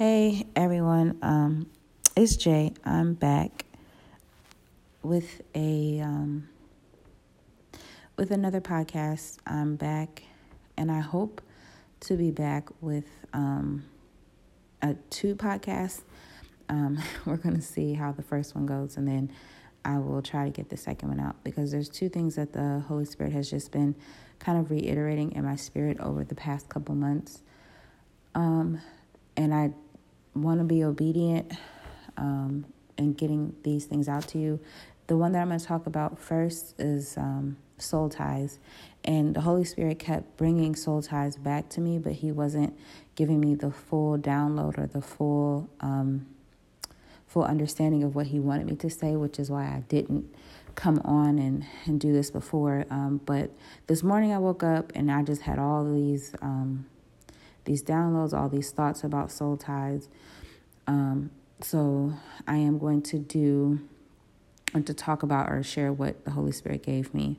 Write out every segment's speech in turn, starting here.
Hey everyone, um, it's Jay. I'm back with a um, with another podcast. I'm back, and I hope to be back with um, a two podcasts. Um, we're gonna see how the first one goes, and then I will try to get the second one out because there's two things that the Holy Spirit has just been kind of reiterating in my spirit over the past couple months. Um, and I want to be obedient um, and getting these things out to you. The one that I'm going to talk about first is um, soul ties. And the Holy Spirit kept bringing soul ties back to me, but He wasn't giving me the full download or the full um, full understanding of what He wanted me to say, which is why I didn't come on and, and do this before. Um, but this morning I woke up and I just had all these um, these downloads, all these thoughts about soul ties. Um, so I am going to do and to talk about or share what the Holy Spirit gave me.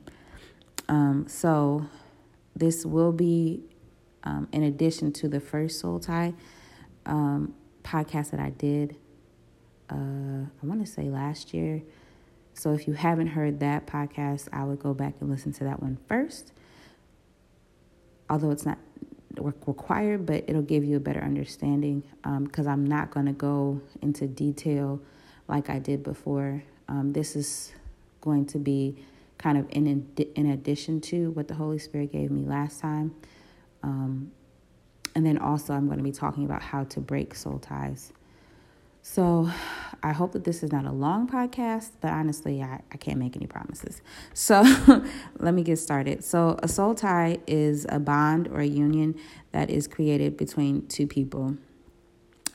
Um, so this will be um, in addition to the first soul tie um, podcast that I did. Uh, I want to say last year. So if you haven't heard that podcast, I would go back and listen to that one first. Although it's not required, but it'll give you a better understanding because um, I'm not going to go into detail like I did before. Um, this is going to be kind of in in addition to what the Holy Spirit gave me last time. Um, and then also, I'm going to be talking about how to break soul ties. So I hope that this is not a long podcast, but honestly, I, I can't make any promises. So let me get started. So, a soul tie is a bond or a union that is created between two people,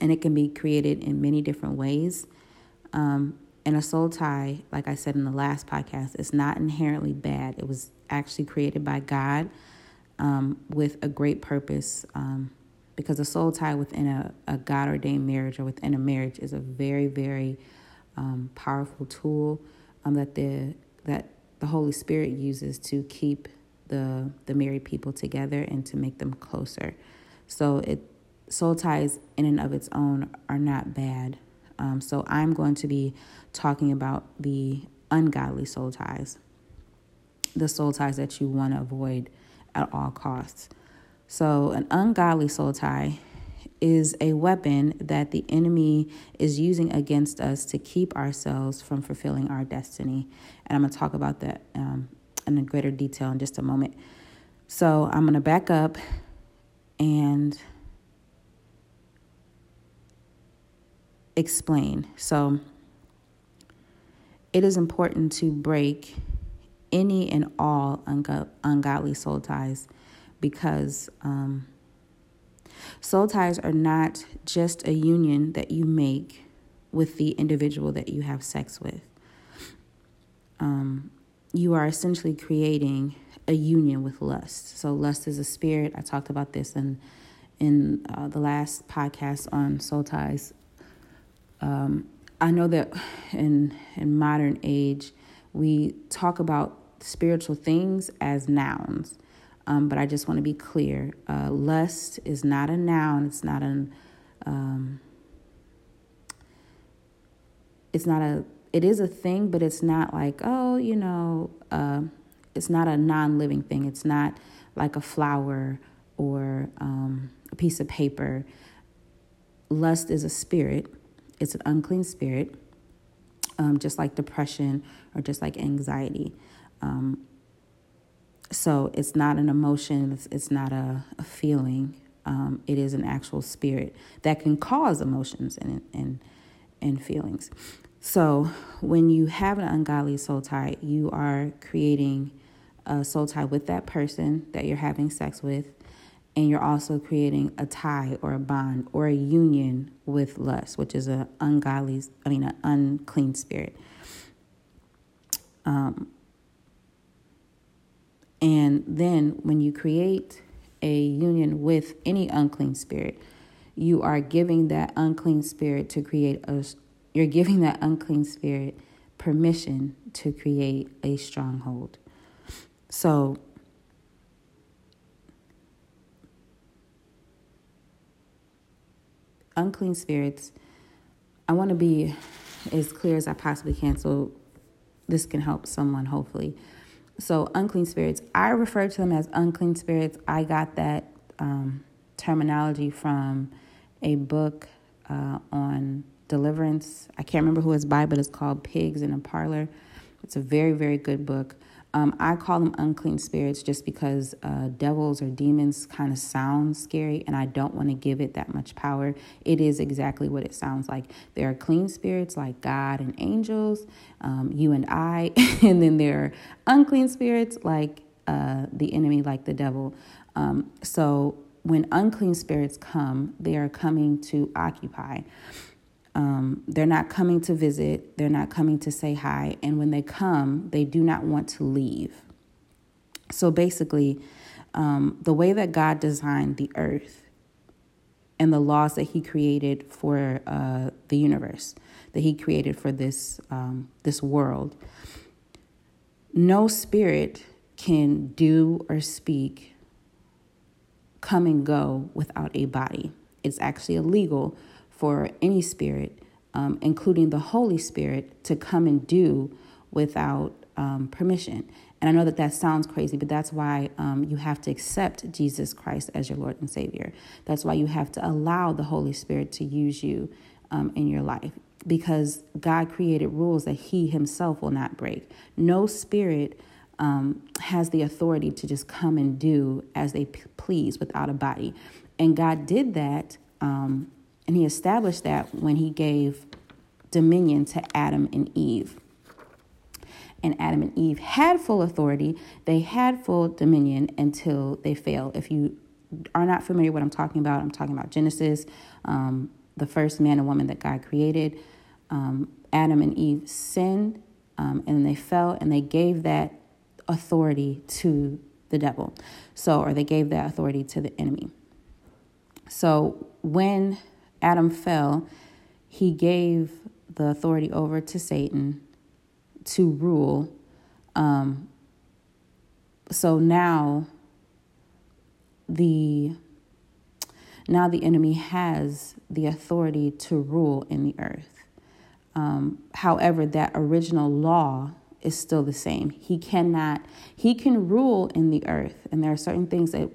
and it can be created in many different ways. Um, and a soul tie, like I said in the last podcast, is not inherently bad. It was actually created by God um, with a great purpose. Um, because a soul tie within a, a God ordained marriage or within a marriage is a very, very um, powerful tool um, that the that the Holy Spirit uses to keep the the married people together and to make them closer. So it soul ties in and of its own are not bad. Um, so I'm going to be talking about the ungodly soul ties, the soul ties that you want to avoid at all costs. So, an ungodly soul tie is a weapon that the enemy is using against us to keep ourselves from fulfilling our destiny. And I'm going to talk about that um, in greater detail in just a moment. So, I'm going to back up and explain. So, it is important to break any and all ungodly soul ties because um, soul ties are not just a union that you make with the individual that you have sex with. Um, you are essentially creating a union with lust. So lust is a spirit. I talked about this in in uh, the last podcast on soul ties. Um, I know that in in modern age we talk about spiritual things as nouns. Um, but I just want to be clear. Uh, lust is not a noun. It's not an. Um, it's not a. It is a thing, but it's not like oh, you know. Uh, it's not a non-living thing. It's not like a flower or um, a piece of paper. Lust is a spirit. It's an unclean spirit, um, just like depression or just like anxiety. Um, so it's not an emotion, it's, not a, a feeling. Um, it is an actual spirit that can cause emotions and, and, and feelings. So when you have an ungodly soul tie, you are creating a soul tie with that person that you're having sex with, and you're also creating a tie or a bond or a union with lust, which is an ungodly, I mean, an unclean spirit. Um, and then when you create a union with any unclean spirit, you are giving that unclean spirit to create a you're giving that unclean spirit permission to create a stronghold. So unclean spirits, I want to be as clear as I possibly can so this can help someone, hopefully. So, unclean spirits, I refer to them as unclean spirits. I got that um, terminology from a book uh, on deliverance. I can't remember who it's by, but it's called Pigs in a Parlor. It's a very, very good book. Um, I call them unclean spirits just because uh, devils or demons kind of sound scary, and I don't want to give it that much power. It is exactly what it sounds like. There are clean spirits like God and angels, um, you and I, and then there are unclean spirits like uh, the enemy, like the devil. Um, so when unclean spirits come, they are coming to occupy. Um, they're not coming to visit, they're not coming to say hi, and when they come, they do not want to leave. So basically, um, the way that God designed the earth and the laws that He created for uh, the universe, that He created for this um, this world, no spirit can do or speak, come and go without a body. It's actually illegal for any spirit, um, including the Holy Spirit, to come and do without um, permission. And I know that that sounds crazy, but that's why um, you have to accept Jesus Christ as your Lord and Savior. That's why you have to allow the Holy Spirit to use you um, in your life because God created rules that He Himself will not break. No spirit um, has the authority to just come and do as they p- please without a body. And God did that um, and he established that when he gave dominion to Adam and Eve. And Adam and Eve had full authority, they had full dominion until they fell. If you are not familiar what I'm talking about, I'm talking about Genesis, um, the first man and woman that God created. Um, Adam and Eve sinned um, and they fell, and they gave that authority to the devil. So, or they gave that authority to the enemy. So, when Adam fell, he gave the authority over to Satan to rule. Um, so now the now the enemy has the authority to rule in the earth. Um, however, that original law is still the same. He cannot, he can rule in the earth, and there are certain things that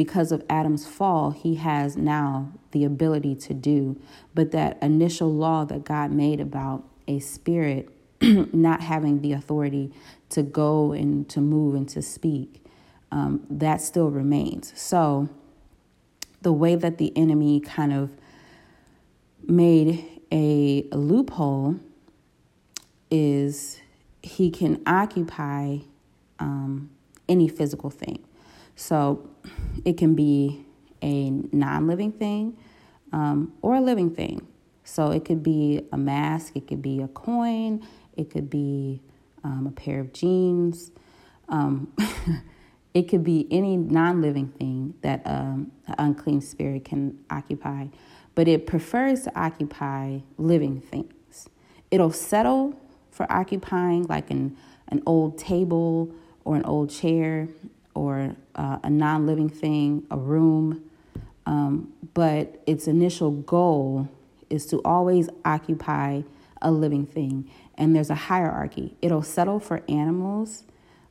because of Adam's fall, he has now the ability to do. But that initial law that God made about a spirit not having the authority to go and to move and to speak, um, that still remains. So, the way that the enemy kind of made a, loophole is he can occupy um, any physical thing. So it can be a non living thing um, or a living thing. So it could be a mask, it could be a coin, it could be um, a pair of jeans. Um, it could be any non living thing that um, an unclean spirit can occupy, but it prefers to occupy living things. It'll settle for occupying like an, an old table or an old chair or uh, a non living thing, a room. Um, but its initial goal is to always occupy a living thing. And there's a hierarchy. It'll settle for animals,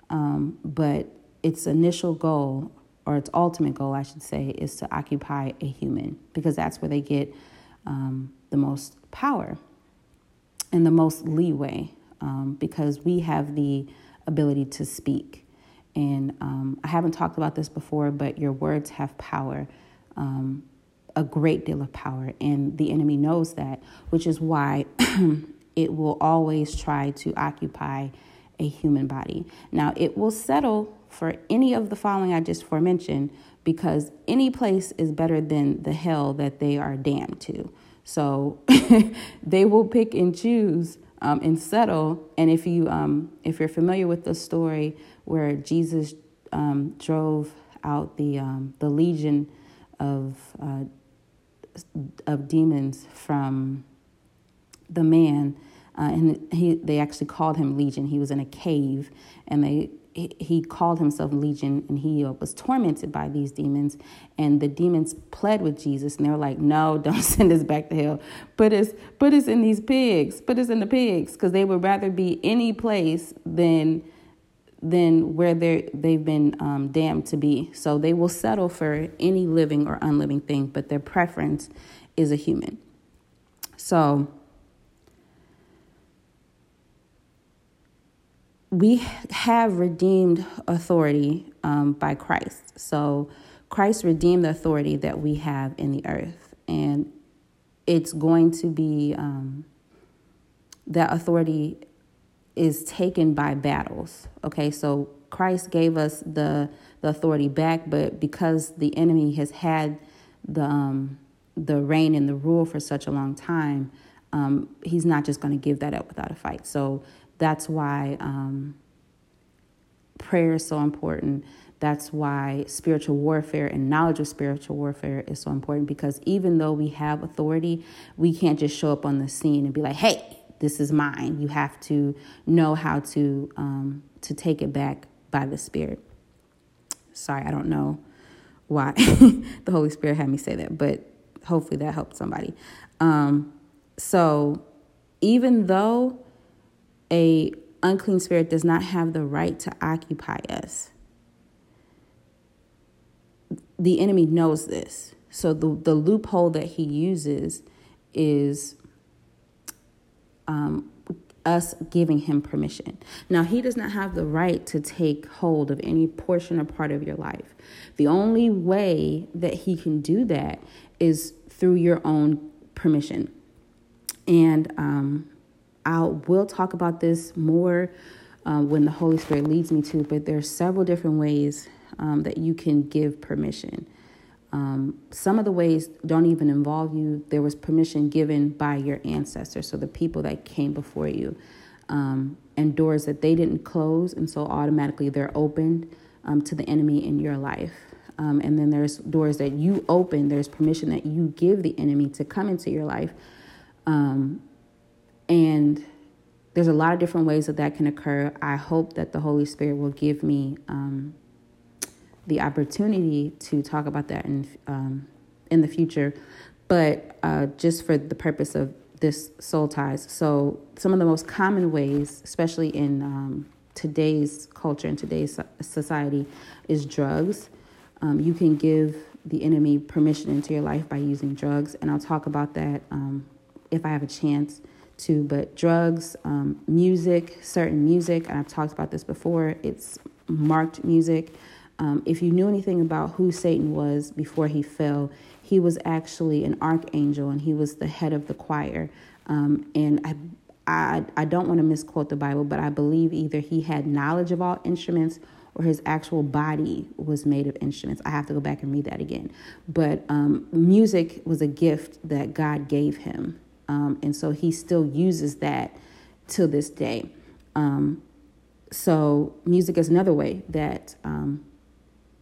um, but its initial goal, or its ultimate goal, I should say, is to occupy a human because that's where they get um, the most power and the most leeway um, because we have the ability to speak. And um, I haven't talked about this before, but your words have power, um, a great deal of power. And the enemy knows that, which is why it will always try to occupy a human body. Now, it will settle for any of the following I just forementioned because any place is better than the hell that they are damned to. So they will pick and choose um, and settle. And if you um, if you're familiar with the story where Jesus um, drove out the um, the legion of uh, of demons from the man, uh, and he they actually called him Legion. He was in a cave, and they he called himself Legion and he uh, was tormented by these demons. And the demons pled with Jesus and they were like, No, don't send us back to hell. Put us, put us in these pigs, put us in the pigs, because they would rather be any place than than where they they've been um, damned to be. So they will settle for any living or unliving thing, but their preference is a human. So we have redeemed authority um, by Christ. So Christ redeemed the authority that we have in the earth, and it's going to be um, that authority is taken by battles. Okay, so Christ gave us the the authority back, but because the enemy has had the um, the reign and the rule for such a long time, um, he's not just going to give that up without a fight. So that's why um, prayer is so important. That's why spiritual warfare and knowledge of spiritual warfare is so important because even though we have authority, we can't just show up on the scene and be like, "Hey, this is mine. You have to know how to um, to take it back by the Spirit. Sorry, I don't know why the Holy Spirit had me say that, but hopefully that helped somebody. Um, so even though a unclean spirit does not have the right to occupy us, the enemy knows this. So the the loophole that he uses is um, us giving him permission. Now, he does not have the right to take hold of any portion or part of your life. The only way that he can do that is through your own permission. And um, I will talk about this more uh, when the Holy Spirit leads me to, but there are several different ways um, that you can give permission. Um, some of the ways don't even involve you. There was permission given by your ancestors, so the people that came before you, um, and doors that they didn't close, and so automatically they're opened um, to the enemy in your life. Um, and then there's doors that you open. There's permission that you give the enemy to come into your life, um, and there's a lot of different ways that that can occur. I hope that the Holy Spirit will give me um, the opportunity to talk about that in um, in the future, but uh, just for the purpose of this soul ties. So some of the most common ways, especially in um, today's culture and today's society, is drugs. Um, you can give the enemy permission into your life by using drugs, and I'll talk about that um, if I have a chance to. But drugs, um, music, certain music, and I've talked about this before. It's marked music. Um, if you knew anything about who Satan was before he fell, he was actually an archangel and he was the head of the choir. Um, and I, I, I don't want to misquote the Bible, but I believe either he had knowledge of all instruments or his actual body was made of instruments. I have to go back and read that again. But um, music was a gift that God gave him. Um, and so he still uses that to this day. Um, so, music is another way that um,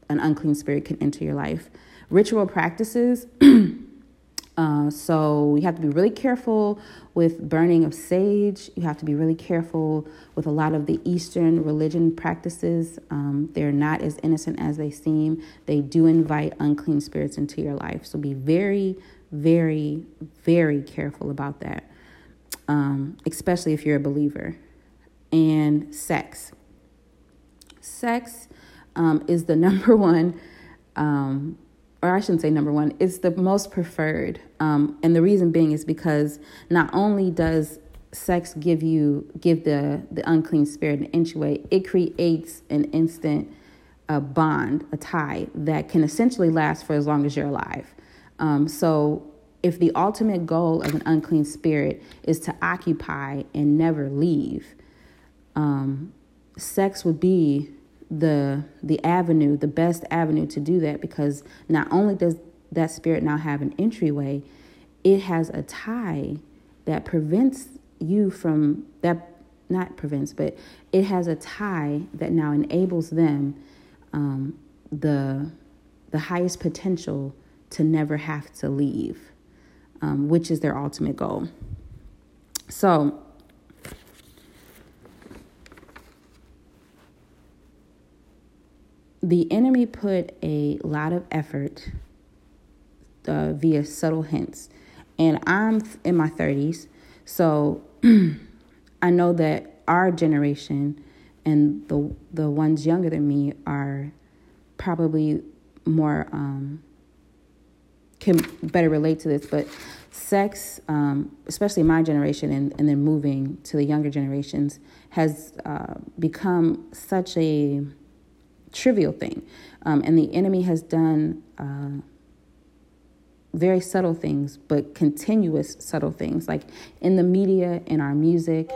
an unclean spirit can enter your life. Ritual practices. uh, so you have to be really careful with burning of sage. You have to be really careful with a lot of the Eastern religion practices. Um, they're not as innocent as they seem. They do invite unclean spirits into your life. So be very, very, very careful about that, um, especially if you're a believer. And sex. Sex um, is the number one, um, or I shouldn't say number one, it's the most preferred. Um, and the reason being is because not only does sex give you give the the unclean spirit an entryway, it creates an instant a bond, a tie that can essentially last for as long as you're alive. Um, so if the ultimate goal of an unclean spirit is to occupy and never leave, um, sex would be the the avenue, the best avenue to do that because not only does that spirit now have an entryway, it has a tie that prevents you from that not prevents, but it has a tie that now enables them um, the the highest potential to never have to leave, um, which is their ultimate goal. So the enemy put a lot of effort uh, via subtle hints. And I'm in my 30s, so I know that our generation and the the ones younger than me are probably more um, can better relate to this. But sex, um, especially my generation, and, and then moving to the younger generations, has uh, become such a trivial thing, um, and the enemy has done. Uh, very subtle things, but continuous subtle things, like in the media, in our music,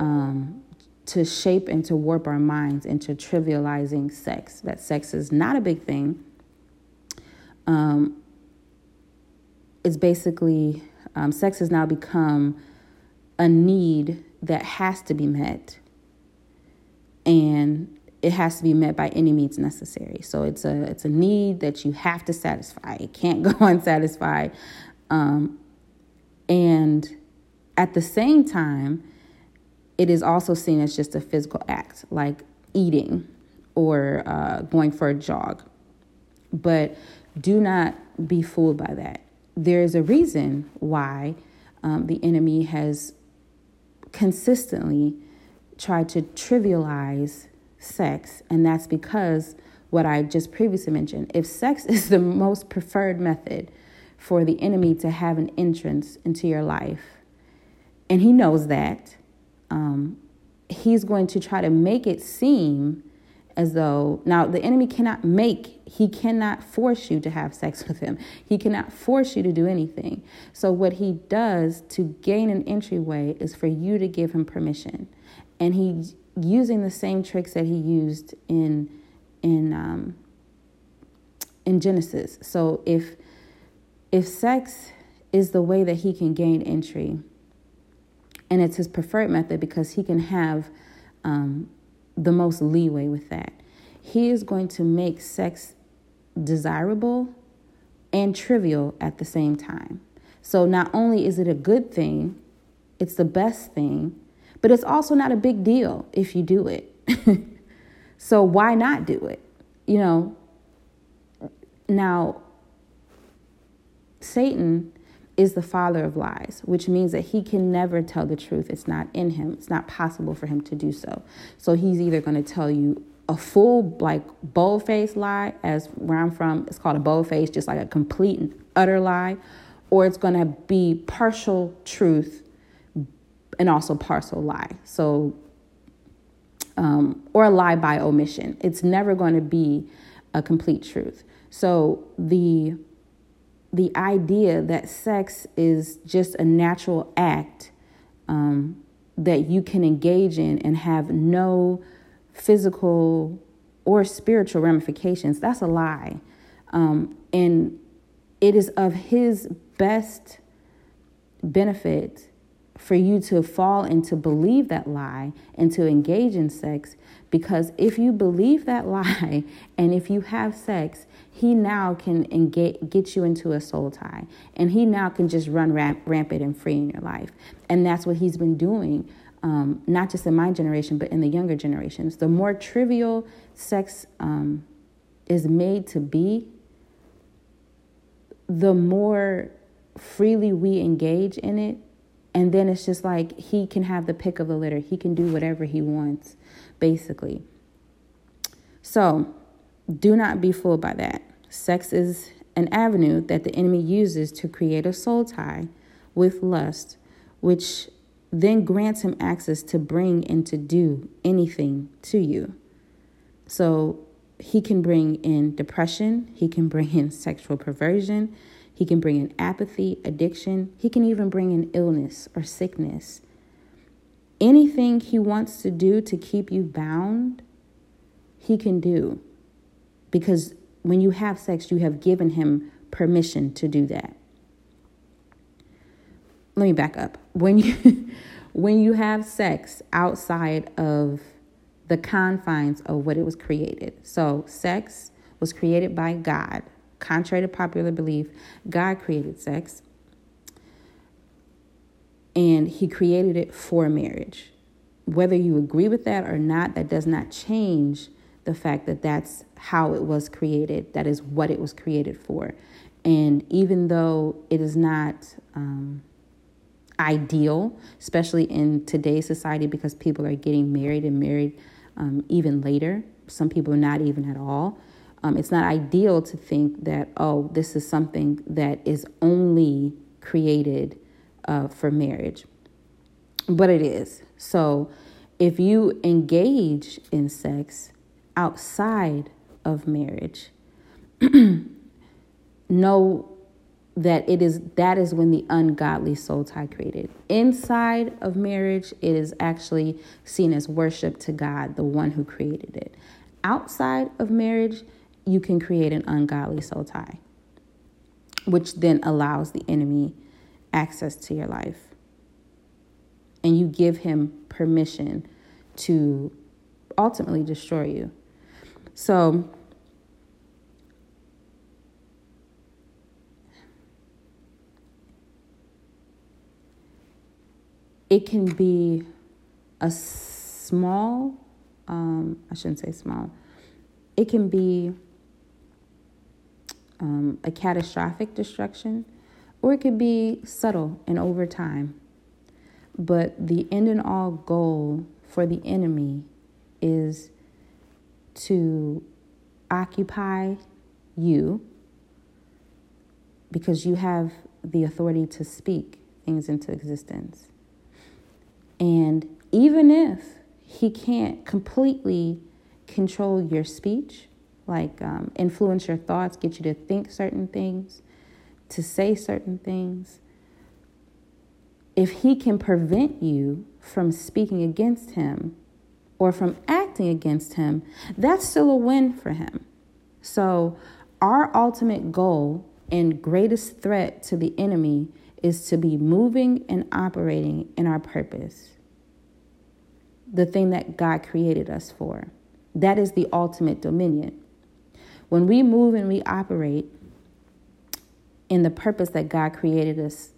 um, to shape and to warp our minds into trivializing sex. That sex is not a big thing. Um, it's basically, um, sex has now become a need that has to be met. And it has to be met by any means necessary. So it's a it's a need that you have to satisfy. It can't go unsatisfied. Um, and at the same time, it is also seen as just a physical act, like eating or uh, going for a jog. But do not be fooled by that. There is a reason why um, the enemy has consistently tried to trivialize sex, and that's because what I just previously mentioned. If sex is the most preferred method for the enemy to have an entrance into your life, and he knows that, um, he's going to try to make it seem as though now the enemy cannot make he cannot force you to have sex with him he cannot force you to do anything so what he does to gain an entryway is for you to give him permission and he using the same tricks that he used in in um, in Genesis. So if if sex is the way that he can gain entry, and it's his preferred method because he can have um, the most leeway with that, he is going to make sex desirable and trivial at the same time. So not only is it a good thing, it's the best thing, but it's also not a big deal if you do it. so why not do it? You know, now, Satan is the father of lies, which means that he can never tell the truth. It's not in him, it's not possible for him to do so. So he's either going to tell you a full, like, bold faced lie, as where I'm from, it's called a bold face, just like a complete and utter lie, or it's going to be partial truth and also partial lie. So, um, or a lie by omission. It's never going to be a complete truth. So the the idea that sex is just a natural act um, that you can engage in and have no physical or spiritual ramifications that's a lie um, and it is of his best benefit for you to fall and to believe that lie and to engage in sex because if you believe that lie and if you have sex he now can engage, get you into a soul tie. And he now can just run ramp, rampant and free in your life. And that's what he's been doing um, not just in my generation but in the younger generations. The more trivial sex um, is made to be the more freely we engage in it and then it's just like he can have the pick of the litter. He can do whatever he wants, basically. So do not be fooled by that. Sex is an avenue that the enemy uses to create a soul tie with lust, which then grants him access to bring and to do anything to you. So he can bring in depression, he can bring in sexual perversion, he can bring in apathy, addiction. He can even bring in illness or sickness. Anything he wants to do to keep you bound, he can do. Because when you have sex, you have given him permission to do that. Let me back up. When you when you have sex outside of the confines of what it was created. So sex was created by God Contrary to popular belief, God created sex and He created it for marriage. Whether you agree with that or not, that does not change the fact that that's how it was created, that is what it was created for. And even though it is not um, ideal, especially in today's society, because people are getting married and married um, even later, some people not even at all. Um, it's not ideal to think that, oh, this is something that is only created uh, for marriage. But it is. So if you engage in sex outside of marriage, know that it is that is when the ungodly soul tie created. Inside of marriage, it is actually seen as worship to God, the one who created it. Outside of marriage, you can create an ungodly soul tie, which then allows the enemy access to your life. And you give him permission to ultimately destroy you. So, it can be a small, um, I shouldn't say small, it can be um, a catastrophic destruction, or it could be subtle and over time. But the end and all goal for the enemy is to occupy you because you have the authority to speak things into existence. And even if he can't completely control your speech, like um, influence your thoughts, get you to think certain things, to say certain things, if he can prevent you from speaking against him or from acting against him, that's still a win for him. So, our ultimate goal and greatest threat to the enemy is to be moving and operating in our purpose, the thing that God created us for. That is the ultimate dominion. When we move and we operate in the purpose that God created us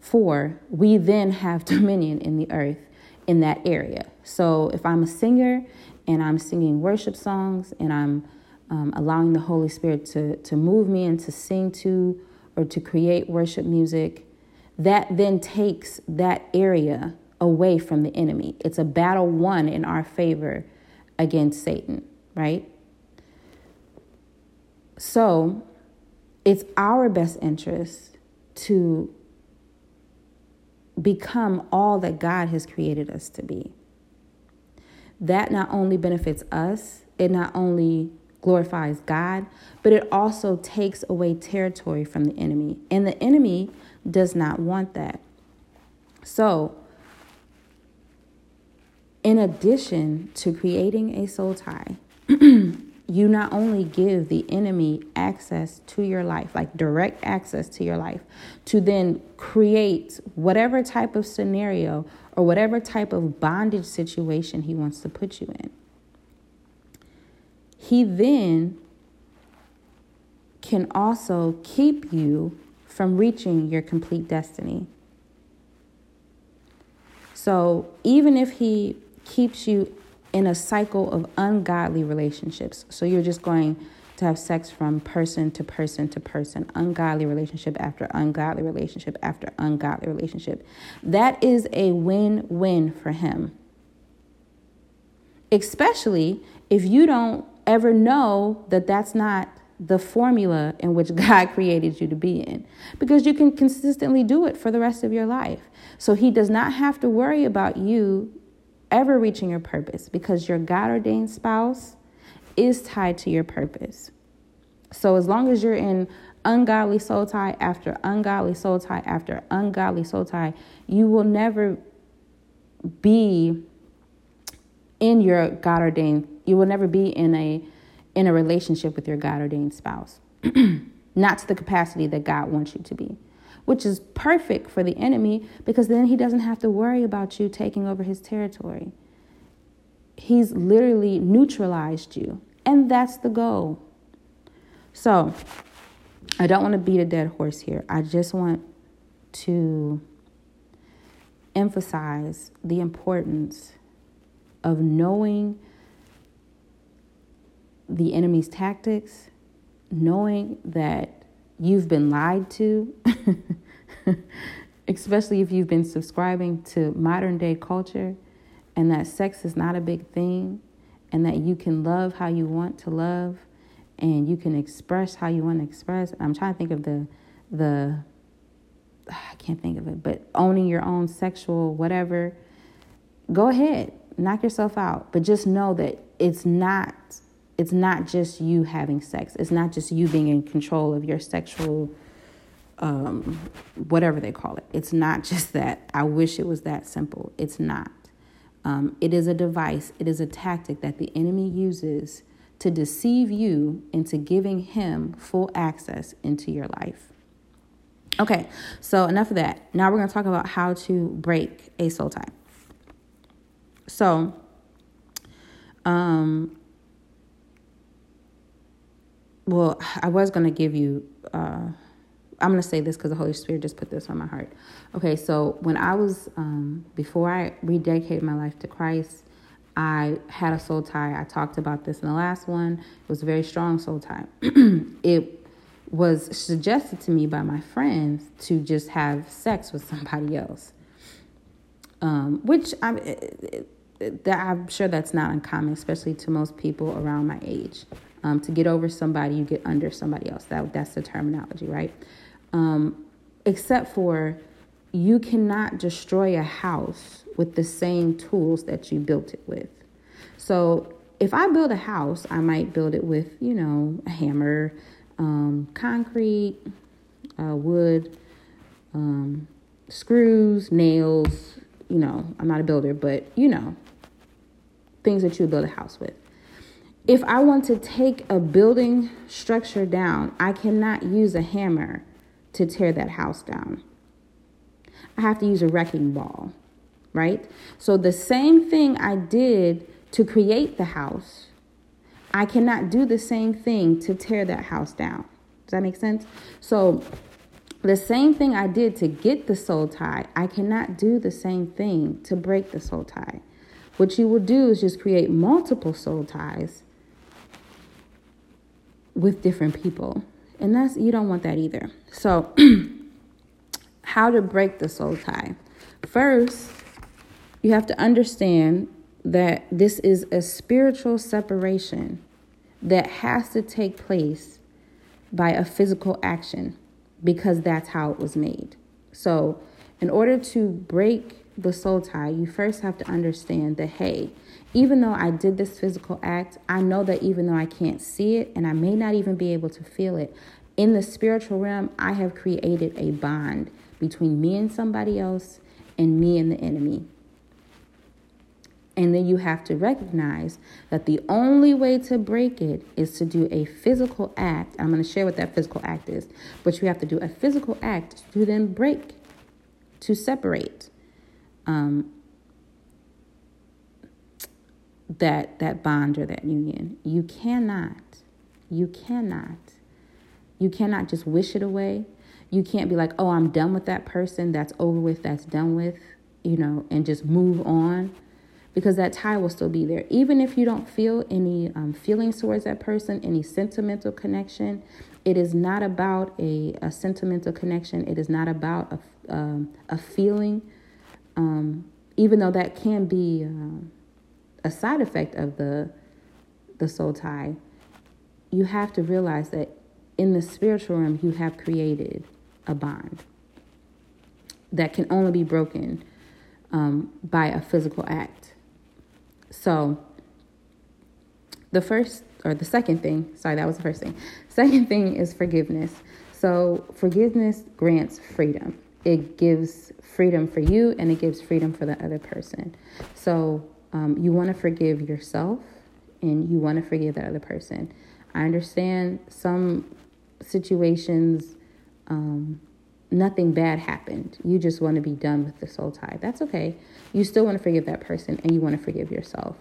for, we then have dominion in the earth in that area. So if I'm a singer and I'm singing worship songs and I'm um, allowing the Holy Spirit to, to move me and to sing to or to create worship music, that then takes that area away from the enemy. It's a battle won in our favor against Satan, right? So it's our best interest to become all that God has created us to be. That not only benefits us, it not only glorifies God, but it also takes away territory from the enemy. And the enemy does not want that. So, in addition to creating a soul tie, you not only give the enemy access to your life, like direct access to your life, to then create whatever type of scenario or whatever type of bondage situation he wants to put you in. He then can also keep you from reaching your complete destiny. So even if he keeps you in a cycle of ungodly relationships. So you're just going to have sex from person to person to person, ungodly relationship after ungodly relationship after ungodly relationship. That is a win win for him. Especially if you don't ever know that that's not the formula in which God created you to be in, because you can consistently do it for the rest of your life. So he does not have to worry about you ever reaching your purpose because your God ordained spouse is tied to your purpose. So as long as you're in ungodly soul tie after ungodly soul tie after ungodly soul tie, you will never be in your God ordained, you will never be in a in a relationship with your God ordained spouse. Not to the capacity that God wants you to be which is perfect for the enemy because then he doesn't have to worry about you taking over his territory. He's literally neutralized you, and that's the goal. So, I don't want to beat a dead horse here. I just want to emphasize the importance of knowing the enemy's tactics, knowing that you've been lied to, especially if you've been subscribing to modern day culture and that sex is not a big thing and that you can love how you want to love and you can express how you want to express. I'm trying to think of the the I can't think of it, but owning your own sexual whatever. Go ahead, knock yourself out, but just know that it's not it's not just you having sex. It's not just you being in control of your sexual um, whatever they call it. It's not just that. I wish it was that simple. It's not. Um, it is a device, it is a tactic that the enemy uses to deceive you into giving him full access into your life. Okay, so enough of that. Now we're going to talk about how to break a soul tie. So, um, well, I was going to give you, uh, I'm going to say this because the Holy Spirit just put this on my heart. Okay, so when I was, um, before I rededicated my life to Christ, I had a soul tie. I talked about this in the last one. It was a very strong soul tie. it was suggested to me by my friends to just have sex with somebody else, um, which I'm, it, it, I'm sure that's not uncommon, especially to most people around my age. Um, to get over somebody, you get under somebody else. That that's the terminology, right? Um, except for you cannot destroy a house with the same tools that you built it with. So if I build a house, I might build it with, you know, a hammer, um, concrete, uh, wood, um, screws, nails. You know, I'm not a builder, but you know, things that you build a house with. If I want to take a building structure down, I cannot use a hammer to tear that house down. I have to use a wrecking ball right? So the same thing I did to create the house, I cannot do the same thing to tear that house down. Does that make sense? So the same thing I did to get the soul tie, I cannot do the same thing to break the soul tie. What you will do is just create multiple soul ties with different people. And that's you don't want that either. So how to break the soul tie. First, you have to understand that this is a spiritual separation that has to take place by a physical action because that's how it was made. So, in order to break the soul tie, you first have to understand that, hey, even though I did this physical act, I know that even though I can't see it and I may not even be able to feel it, in the spiritual realm, I have created a bond between me and somebody else and me and the enemy. And then you have to recognize that the only way to break it is to do a physical act. I'm going to share what that physical act is, but you have to do a physical act to then break, to separate um, that that bond or that union. You cannot, you cannot, you cannot just wish it away. You can't be like, oh, I'm done with that person. That's over with. That's done with. You know, and just move on because that tie will still be there. Even if you don't feel any um, feelings towards that person, any sentimental connection, it is not about a, a sentimental connection. It is not about a, um, a feeling, um, even though that can be uh, a side effect of the, the soul tie. You have to realize that in the spiritual realm, you have created a bond that can only be broken um, by a physical act. So, the first or the second thing, sorry, that was the first thing. Second thing is forgiveness. So, forgiveness grants freedom. It gives freedom for you and it gives freedom for the other person. So, um, you want to forgive yourself and you want to forgive the other person. I understand some situations, um, nothing bad happened. You just want to be done with the soul tie. That's okay. You still want to forgive that person and you want to forgive yourself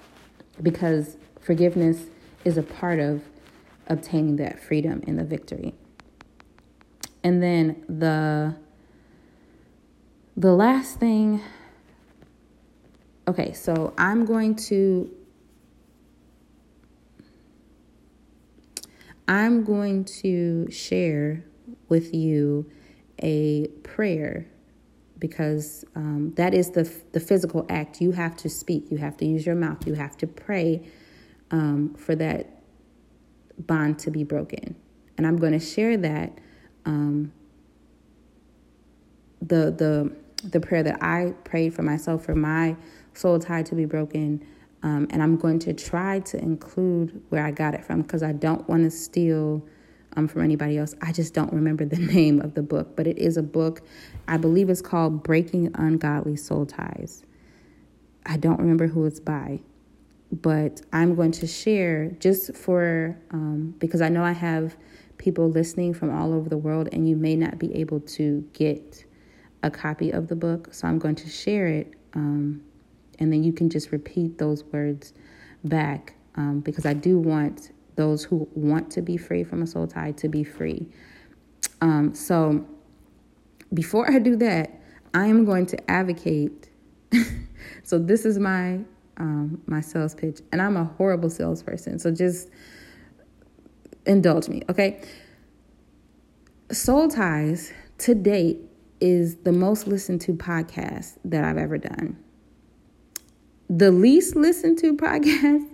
because forgiveness is a part of obtaining that freedom and the victory. And then the the last thing Okay, so I'm going to I'm going to share with you a prayer because um, that is the the physical act. You have to speak. You have to use your mouth. You have to pray um, for that bond to be broken. And I'm going to share that um, the the the prayer that I prayed for myself for my soul tie to be broken. Um, and I'm going to try to include where I got it from because I don't want to steal um, from anybody else. I just don't remember the name of the book, but it is a book. I believe it's called Breaking Ungodly Soul Ties. I don't remember who it's by, but I'm going to share just for um, because I know I have people listening from all over the world, and you may not be able to get a copy of the book. So I'm going to share it, um, and then you can just repeat those words back um, because I do want those who want to be free from a soul tie to be free. Um, so before I do that, I am going to advocate. so this is my um, my sales pitch, and I'm a horrible salesperson. So just indulge me, okay? Soul Ties to date is the most listened to podcast that I've ever done. The least listened to podcast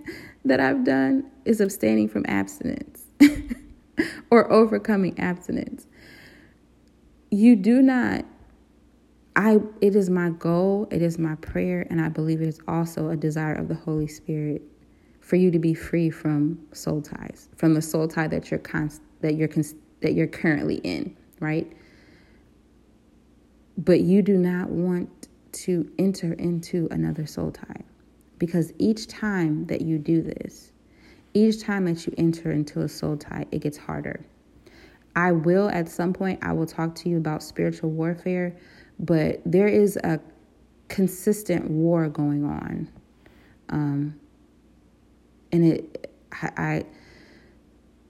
that I've done is abstaining from abstinence or overcoming abstinence. You do not I it is my goal, it is my prayer and I believe it is also a desire of the Holy Spirit for you to be free from soul ties, from the soul tie that you're const, that you're that you're currently in, right? But you do not want to enter into another soul tie. Because each time that you do this, each time that you enter into a soul tie, it gets harder. I will, at some point, I will talk to you about spiritual warfare, but there is a consistent war going on. Um, and it, I, I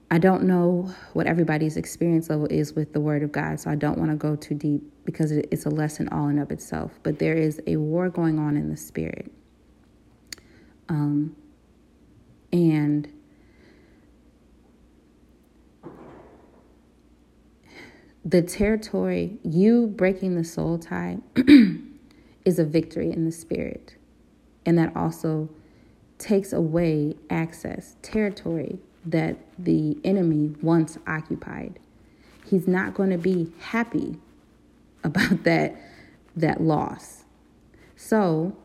I don't know what everybody's experience level is with the Word of God, so I don't want to go too deep because it's a lesson all in of itself. But there is a war going on in the spirit, um, and the territory you breaking the soul tie is a victory in the spirit, and that also takes away access territory that the enemy once occupied. He's not going to be happy about that that loss. So,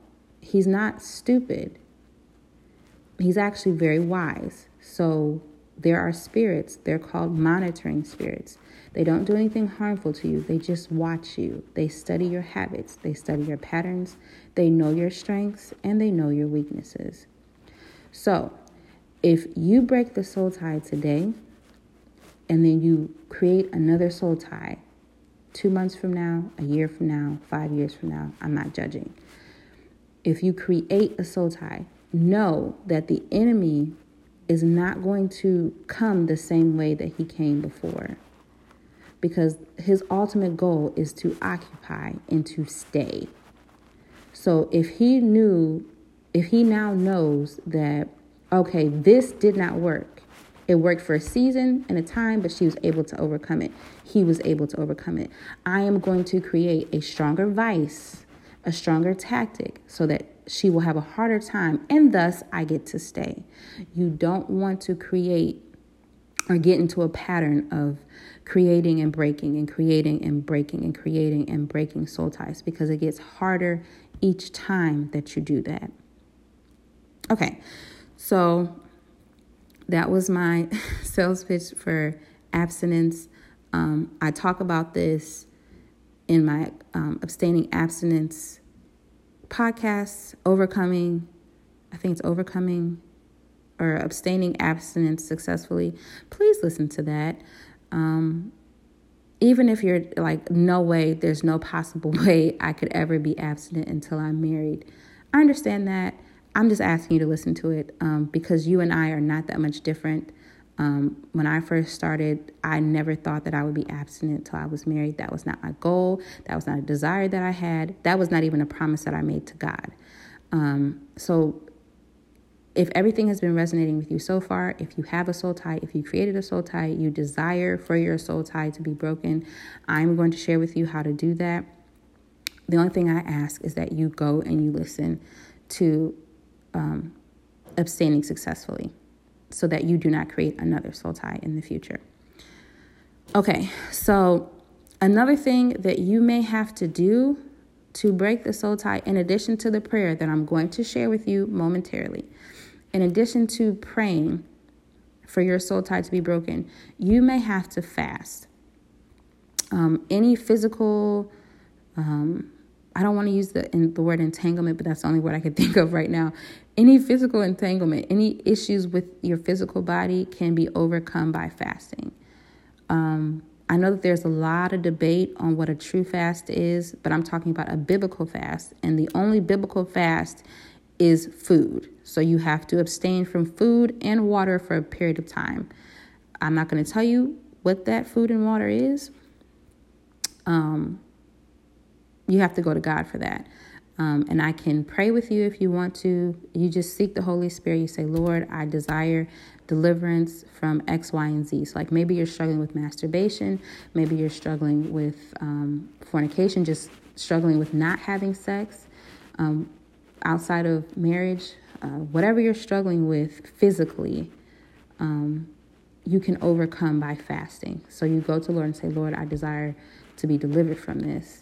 he's not stupid. He's actually very wise. So, there are spirits, they're called monitoring spirits. They don't do anything harmful to you. They just watch you. They study your habits, they study your patterns, they know your strengths, and they know your weaknesses. So, if you break the soul tie today and then you create another soul tie two months from now, a year from now, five years from now, I'm not judging. If you create a soul tie, know that the enemy is not going to come the same way that he came before. Because his ultimate goal is to occupy and to stay. So if he knew, if he now knows that okay, this did not work. It worked for a season and a time, but she was able to overcome it. He was able to overcome it. I am going to create a stronger vice, a stronger tactic, so that she will have a harder time, and thus I get to stay. You don't want to create or get into a pattern of creating and breaking and creating and breaking and creating and breaking soul ties because it gets harder each time that you do that. Okay, so that was my sales pitch for abstinence. Um, I talk about this in my um, abstaining abstinence podcast, overcoming, I think it's overcoming or abstaining abstinence successfully. Please listen to that. Um, even if you're like, no way, there's no possible way I could ever be abstinent until I'm married. I understand that. I'm just asking you to listen to it um, because you and I are not that much different. Um, when I first started, I never thought that I would be abstinent till I was married. That was not my goal. That was not a desire that I had. That was not even a promise that I made to God. Um, so if everything has been resonating with you so far, if you have a soul tie, if you created a soul tie, you desire for your soul tie to be broken, I'm going to share with you how to do that. The only thing I ask is that you go and you listen to um, abstaining successfully so that you do not create another soul tie in the future. Okay, so another thing that you may have to do to break the soul tie, in addition to the prayer that I'm going to share with you momentarily, in addition to praying for your soul tie to be broken, you may have to fast. Um, any physical, um, I don't want to use the in, the word entanglement, but that's the only word I can think of right now. Any physical entanglement, any issues with your physical body can be overcome by fasting. Um, I know that there's a lot of debate on what a true fast is, but I'm talking about a biblical fast, and the only biblical fast is food. So you have to abstain from food and water for a period of time. I'm not going to tell you what that food and water is. Um, you have to go to God for that. Um, and I can pray with you if you want to. You just seek the Holy Spirit. You say, Lord, I desire deliverance from X, Y, and Z. So, like maybe you're struggling with masturbation, maybe you're struggling with um, fornication, just struggling with not having sex um, outside of marriage, uh, whatever you're struggling with physically. Um, you can overcome by fasting. So you go to Lord and say, Lord, I desire to be delivered from this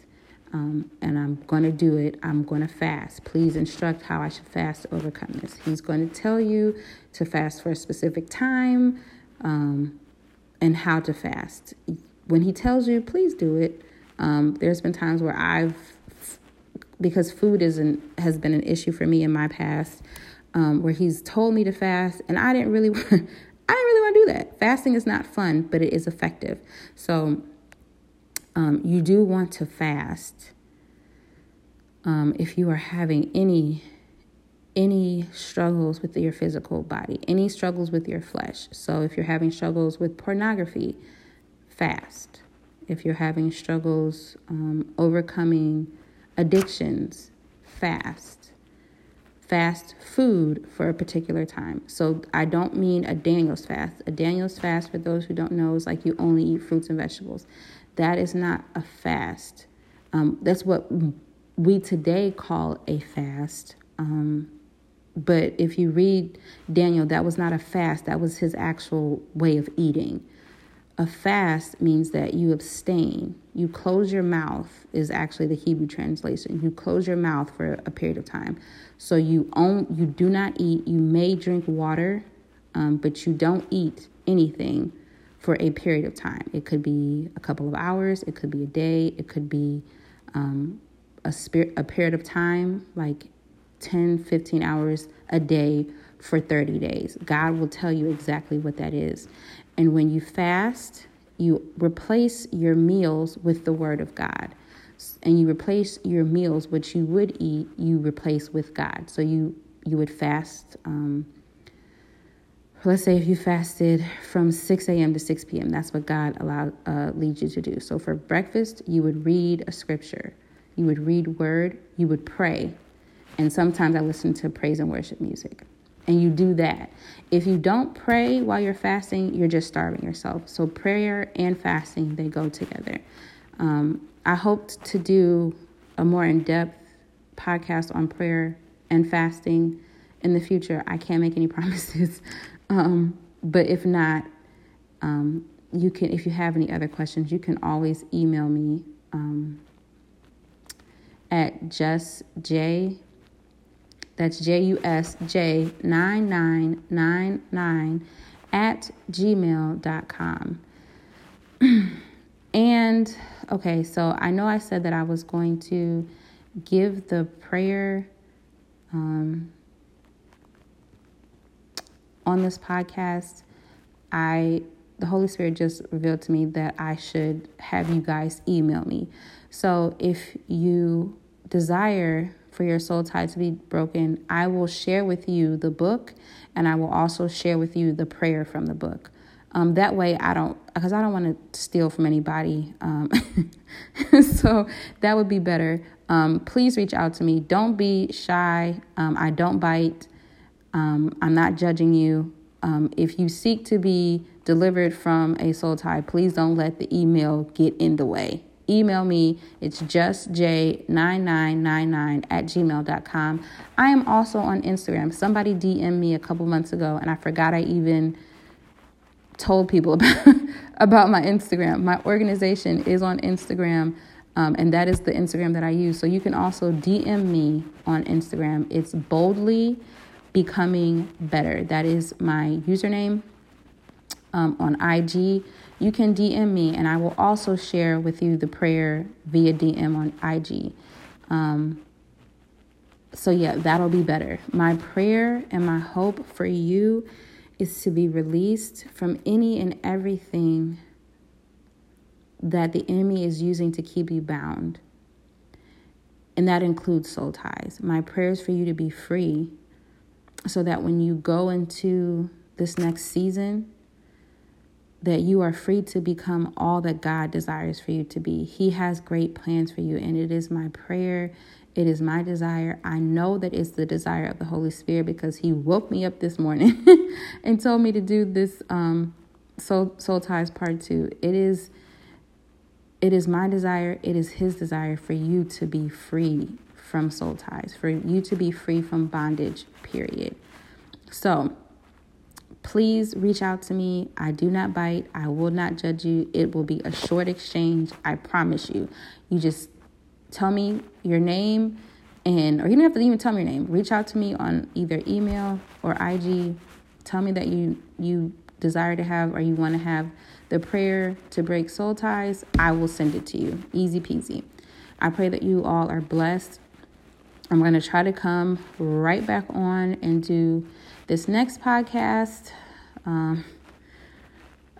um, and I'm going to do it. I'm going to fast. Please instruct how I should fast to overcome this. He's going to tell you to fast for a specific time um, and how to fast. When he tells you, please do it. Um, there's been times where I've, because food isn't has been an issue for me in my past, um, where he's told me to fast, and I didn't really, I didn't really want to do that. Fasting is not fun, but it is effective. So um, you do want to fast um, if you are having any any struggles with your physical body, any struggles with your flesh. So if you're having struggles with pornography, fast. If you're having struggles um, overcoming addictions, fast. Fast food for a particular time. So I don't mean a Daniel's fast. A Daniel's fast, for those who don't know, is like you only eat fruits and vegetables. That is not a fast. Um, that's what we today call a fast. Um, but if you read Daniel, that was not a fast, that was his actual way of eating. A fast means that you abstain. You close your mouth, is actually the Hebrew translation. You close your mouth for a period of time. So you own, you do not eat. You may drink water, um, but you don't eat anything for a period of time. It could be a couple of hours, it could be a day, it could be um, a, spirit, a period of time, like 10, 15 hours a day for 30 days. God will tell you exactly what that is. And when you fast, you replace your meals with the Word of God. And you replace your meals, which you would eat, you replace with God. So you you would fast um, let's say if you fasted from 6 a.m. to 6 p.m., that's what God allowed uh, leads you to do. So for breakfast, you would read a scripture, you would read word, you would pray, and sometimes I listen to praise and worship music. And you do that. If you don't pray while you're fasting, you're just starving yourself. So prayer and fasting they go together. Um, I hoped to do a more in-depth podcast on prayer and fasting in the future. I can't make any promises, um, but if not, um, you can. If you have any other questions, you can always email me um, at j. That's J U S J nine nine nine nine at gmail.com. and okay, so I know I said that I was going to give the prayer um, on this podcast, I the Holy Spirit just revealed to me that I should have you guys email me. So if you desire for your soul tie to be broken, I will share with you the book and I will also share with you the prayer from the book. Um, that way, I don't, because I don't want to steal from anybody. Um, so that would be better. Um, please reach out to me. Don't be shy. Um, I don't bite. Um, I'm not judging you. Um, if you seek to be delivered from a soul tie, please don't let the email get in the way. Email me. It's justj9999 at gmail.com. I am also on Instagram. Somebody DM'd me a couple months ago, and I forgot I even told people about, about my Instagram. My organization is on Instagram. Um, and that is the Instagram that I use. So you can also DM me on Instagram. It's boldly becoming better. That is my username um, on IG. You can DM me, and I will also share with you the prayer via DM on IG. Um, so, yeah, that'll be better. My prayer and my hope for you is to be released from any and everything that the enemy is using to keep you bound. And that includes soul ties. My prayers for you to be free so that when you go into this next season, that you are free to become all that God desires for you to be. He has great plans for you, and it is my prayer. It is my desire. I know that it's the desire of the Holy Spirit because He woke me up this morning and told me to do this um, soul soul ties part two. It is it is my desire, it is His desire for you to be free from soul ties, for you to be free from bondage, period. So, please reach out to me. I do not bite. I will not judge you. It will be a short exchange. I promise you. You just tell me your name and or you don't have to even tell me your name. Reach out to me on either email or IG. Tell me that you you desire to have or you want to have the prayer to break soul ties, I will send it to you. Easy peasy. I pray that you all are blessed. I'm going to try to come right back on and do this next podcast. Um,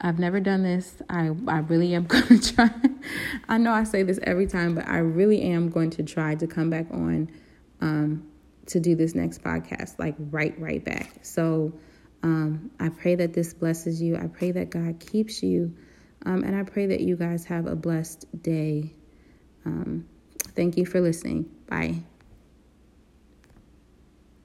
I've never done this. I, I really am going to try. I know I say this every time, but I really am going to try to come back on um, to do this next podcast, like right, right back. So, um, I pray that this blesses you. I pray that God keeps you. Um, and I pray that you guys have a blessed day. Um, thank you for listening. Bye.